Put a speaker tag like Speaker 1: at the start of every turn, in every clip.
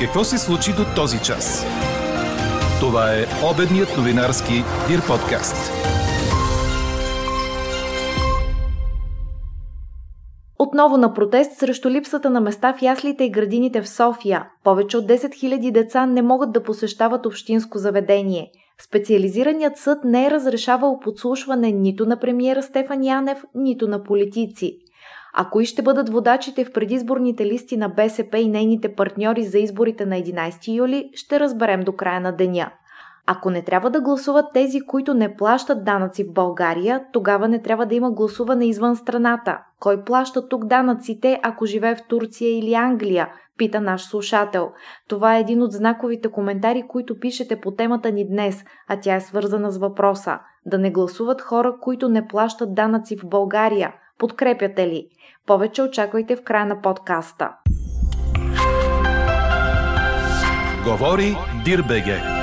Speaker 1: Какво се случи до този час? Това е обедният новинарски Дир подкаст.
Speaker 2: Отново на протест срещу липсата на места в яслите и градините в София. Повече от 10 000 деца не могат да посещават общинско заведение. Специализираният съд не е разрешавал подслушване нито на премиера Стефан Янев, нито на политици. А кои ще бъдат водачите в предизборните листи на БСП и нейните партньори за изборите на 11 юли, ще разберем до края на деня. Ако не трябва да гласуват тези, които не плащат данъци в България, тогава не трябва да има гласуване извън страната. Кой плаща тук данъците, ако живее в Турция или Англия? Пита наш слушател. Това е един от знаковите коментари, които пишете по темата ни днес, а тя е свързана с въпроса. Да не гласуват хора, които не плащат данъци в България. Подкрепяте ли? Повече очаквайте в края на подкаста.
Speaker 1: Говори Дирбеге.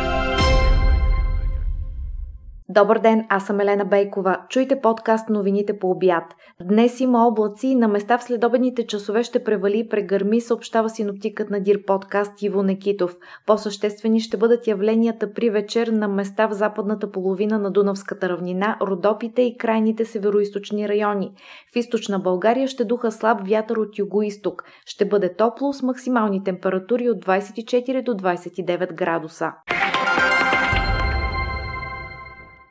Speaker 2: Добър ден, аз съм Елена Бейкова. Чуйте подкаст новините по обяд. Днес има облаци на места в следобедните часове ще превали и прегърми, съобщава синоптикът на Дир подкаст Иво Некитов. По-съществени ще бъдат явленията при вечер на места в западната половина на Дунавската равнина, Родопите и крайните североизточни райони. В източна България ще духа слаб вятър от юго-исток. Ще бъде топло с максимални температури от 24 до 29 градуса.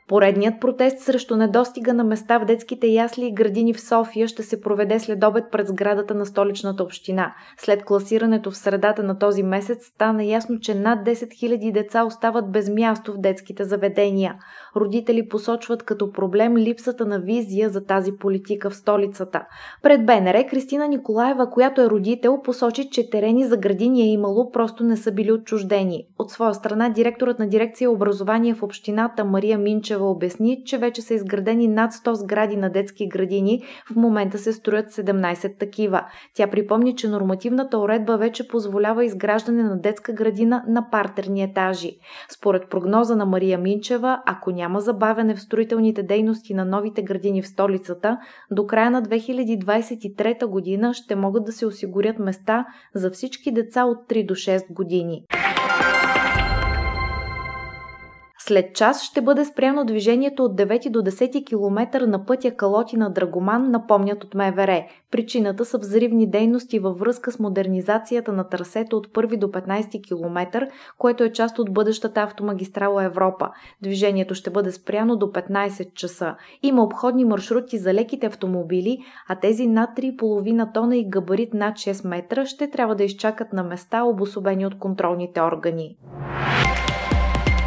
Speaker 2: Поредният протест срещу недостига на места в детските ясли и градини в София ще се проведе след обед пред сградата на столичната община. След класирането в средата на този месец стана ясно, че над 10 000 деца остават без място в детските заведения. Родители посочват като проблем липсата на визия за тази политика в столицата. Пред БНР Кристина Николаева, която е родител, посочи, че терени за градини е имало, просто не са били отчуждени. От своя страна директорът на дирекция образование в общината Мария Минчева Милчева обясни, че вече са изградени над 100 сгради на детски градини, в момента се строят 17 такива. Тя припомни, че нормативната уредба вече позволява изграждане на детска градина на партерни етажи. Според прогноза на Мария Минчева, ако няма забавяне в строителните дейности на новите градини в столицата, до края на 2023 година ще могат да се осигурят места за всички деца от 3 до 6 години. След час ще бъде спряно движението от 9 до 10 км на пътя Калотина Драгоман, напомнят от МВР. Причината са взривни дейности във връзка с модернизацията на трасето от 1 до 15 км, което е част от бъдещата автомагистрала Европа. Движението ще бъде спряно до 15 часа. Има обходни маршрути за леките автомобили, а тези над 3,5 тона и габарит над 6 метра ще трябва да изчакат на места, обособени от контролните органи.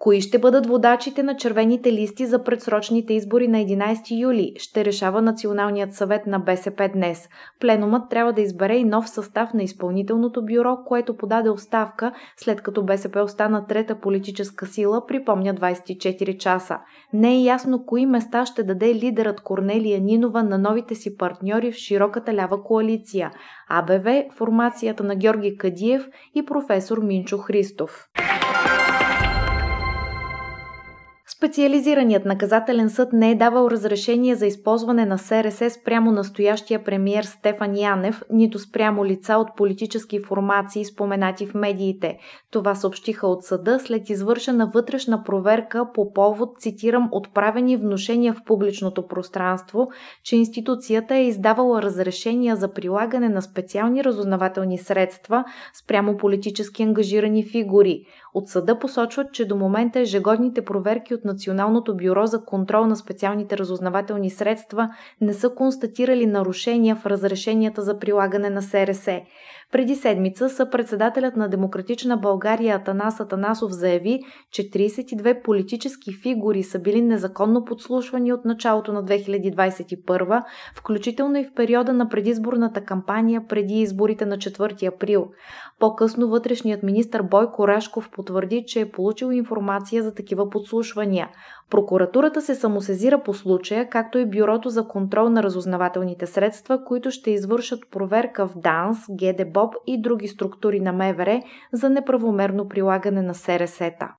Speaker 2: Кои ще бъдат водачите на червените листи за предсрочните избори на 11 юли, ще решава Националният съвет на БСП днес. Пленумът трябва да избере и нов състав на изпълнителното бюро, което подаде оставка, след като БСП остана трета политическа сила, припомня 24 часа. Не е ясно кои места ще даде лидерът Корнелия Нинова на новите си партньори в широката лява коалиция – АБВ, формацията на Георги Кадиев и професор Минчо Христов. Специализираният наказателен съд не е давал разрешение за използване на СРС спрямо настоящия премиер Стефан Янев, нито спрямо лица от политически формации, споменати в медиите. Това съобщиха от съда след извършена вътрешна проверка по повод, цитирам, отправени внушения в публичното пространство, че институцията е издавала разрешения за прилагане на специални разузнавателни средства спрямо политически ангажирани фигури. От съда посочват, че до момента ежегодните проверки от Националното бюро за контрол на специалните разузнавателни средства не са констатирали нарушения в разрешенията за прилагане на СРС. Преди седмица съпредседателят на Демократична България Атанас Атанасов заяви, че 32 политически фигури са били незаконно подслушвани от началото на 2021, включително и в периода на предизборната кампания преди изборите на 4 април. По-късно вътрешният министр Бойко Рашков потвърди, че е получил информация за такива подслушвания. Прокуратурата се самосезира по случая, както и Бюрото за контрол на разузнавателните средства, които ще извършат проверка в ДАНС, ГДБОБ и други структури на МВР за неправомерно прилагане на СРС-та.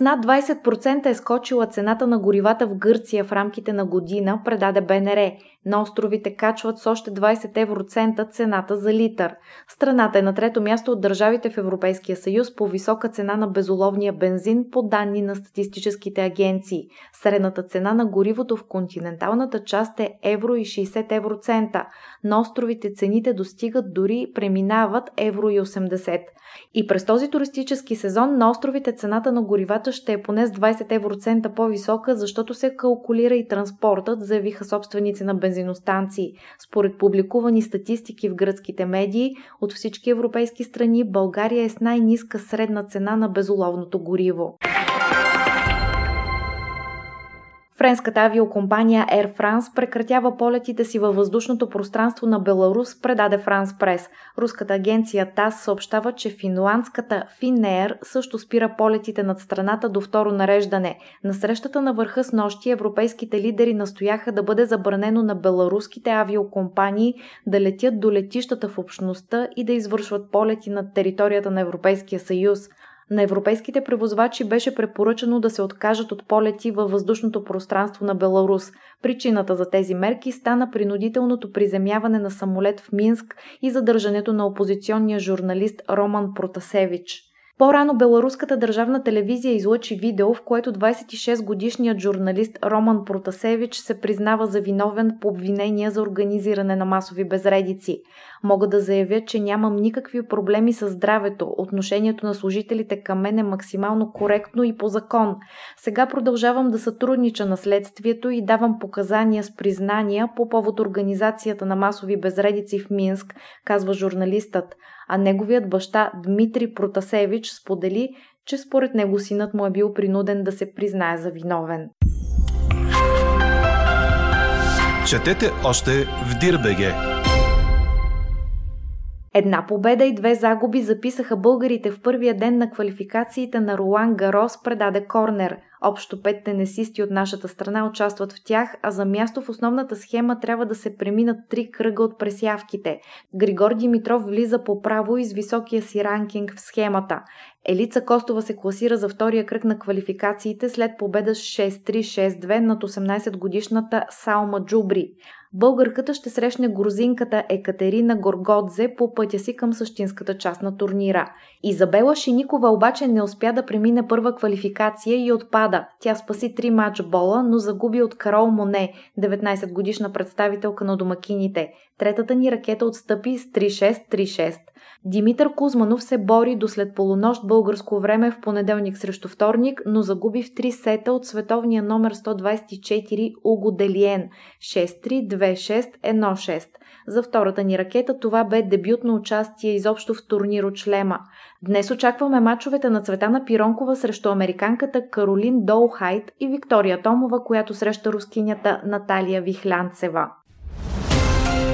Speaker 2: С над 20% е скочила цената на горивата в Гърция в рамките на година, предаде БНР. На островите качват с още 20 евроцента цената за литър. Страната е на трето място от държавите в Европейския съюз по висока цена на безоловния бензин по данни на статистическите агенции. Средната цена на горивото в континенталната част е евро и 60 евроцента. На островите цените достигат дори преминават евро и 80. И през този туристически сезон на островите цената на горивата ще е поне с 20 евроцента по-висока, защото се калкулира и транспортът, заявиха собственици на бензиностанции. Според публикувани статистики в гръцките медии, от всички европейски страни България е с най-ниска средна цена на безоловното гориво. Френската авиокомпания Air France прекратява полетите си във въздушното пространство на Беларус, предаде Франс Прес. Руската агенция ТАС съобщава, че финландската Finnair също спира полетите над страната до второ нареждане. На срещата на върха с нощи европейските лидери настояха да бъде забранено на беларуските авиокомпании да летят до летищата в общността и да извършват полети над територията на Европейския съюз. На европейските превозвачи беше препоръчано да се откажат от полети във въздушното пространство на Беларус. Причината за тези мерки стана принудителното приземяване на самолет в Минск и задържането на опозиционния журналист Роман Протасевич. По-рано беларуската държавна телевизия излъчи видео, в което 26-годишният журналист Роман Протасевич се признава за виновен по обвинения за организиране на масови безредици. Мога да заявя, че нямам никакви проблеми с здравето. Отношението на служителите към мен е максимално коректно и по закон. Сега продължавам да сътруднича на следствието и давам показания с признания по повод организацията на масови безредици в Минск, казва журналистът а неговият баща Дмитрий Протасевич сподели, че според него синът му е бил принуден да се признае за виновен.
Speaker 1: Четете още в Дирбеге!
Speaker 2: Една победа и две загуби записаха българите в първия ден на квалификациите на Ролан Гарос, предаде Корнер – Общо пет тенесисти от нашата страна участват в тях, а за място в основната схема трябва да се преминат три кръга от пресявките. Григор Димитров влиза по право и с високия си ранкинг в схемата. Елица Костова се класира за втория кръг на квалификациите след победа с 6-3-6-2 над 18-годишната Салма Джубри. Българката ще срещне грузинката Екатерина Горгодзе по пътя си към същинската част на турнира. Изабела Шиникова обаче не успя да премине първа квалификация и отпада. Тя спаси три матч бола, но загуби от Карол Моне, 19 годишна представителка на домакините. Третата ни ракета отстъпи с 3-6-3-6. Димитър Кузманов се бори до след полунощ българско време в понеделник срещу вторник, но загуби в три сета от световния номер 124 Уго Делиен 6-3-2-6-1-6. За втората ни ракета това бе дебютно участие изобщо в турнир от шлема. Днес очакваме мачовете на Цветана Пиронкова срещу американката Каролин Доухайт и Виктория Томова, която среща рускинята Наталия Вихлянцева.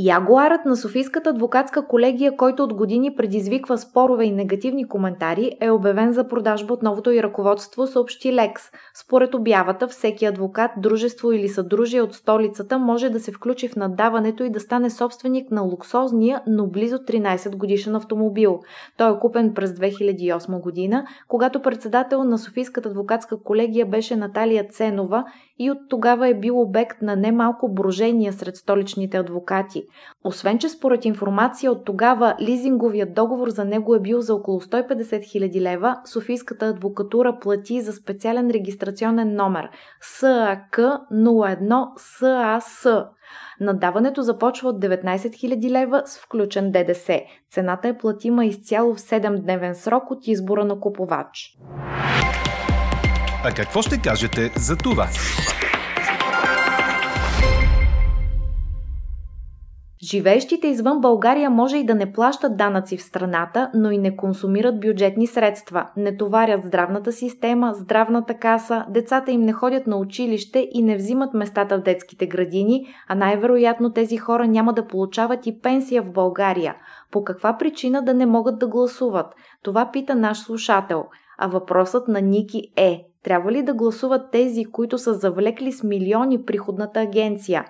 Speaker 2: Ягуарът на Софийската адвокатска колегия, който от години предизвиква спорове и негативни коментари, е обявен за продажба от новото и ръководство, съобщи Лекс. Според обявата, всеки адвокат, дружество или съдружие от столицата може да се включи в наддаването и да стане собственик на луксозния, но близо 13 годишен автомобил. Той е купен през 2008 година, когато председател на Софийската адвокатска колегия беше Наталия Ценова и от тогава е бил обект на немалко брожения сред столичните адвокати. Освен, че според информация от тогава лизинговият договор за него е бил за около 150 000 лева, Софийската адвокатура плати за специален регистрационен номер САК 01 САС. Надаването започва от 19 000 лева с включен ДДС. Цената е платима изцяло в 7-дневен срок от избора на купувач.
Speaker 1: А какво ще кажете за това?
Speaker 2: Живеещите извън България може и да не плащат данъци в страната, но и не консумират бюджетни средства, не товарят здравната система, здравната каса, децата им не ходят на училище и не взимат местата в детските градини, а най-вероятно тези хора няма да получават и пенсия в България. По каква причина да не могат да гласуват? Това пита наш слушател. А въпросът на Ники е, трябва ли да гласуват тези, които са завлекли с милиони приходната агенция?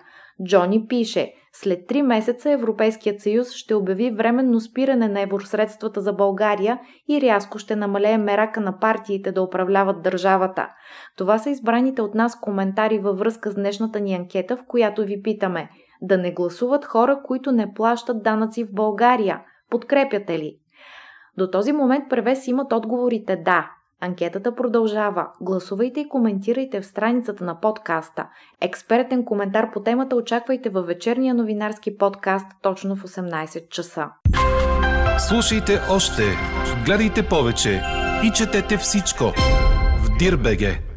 Speaker 2: Джони пише, след три месеца Европейският съюз ще обяви временно спиране на евросредствата за България и рязко ще намалее мерака на партиите да управляват държавата. Това са избраните от нас коментари във връзка с днешната ни анкета, в която ви питаме да не гласуват хора, които не плащат данъци в България. Подкрепяте ли? До този момент превес имат отговорите да, Анкетата продължава. Гласувайте и коментирайте в страницата на подкаста. Експертен коментар по темата очаквайте във вечерния новинарски подкаст точно в 18 часа.
Speaker 1: Слушайте още, гледайте повече и четете всичко в Дирбеге.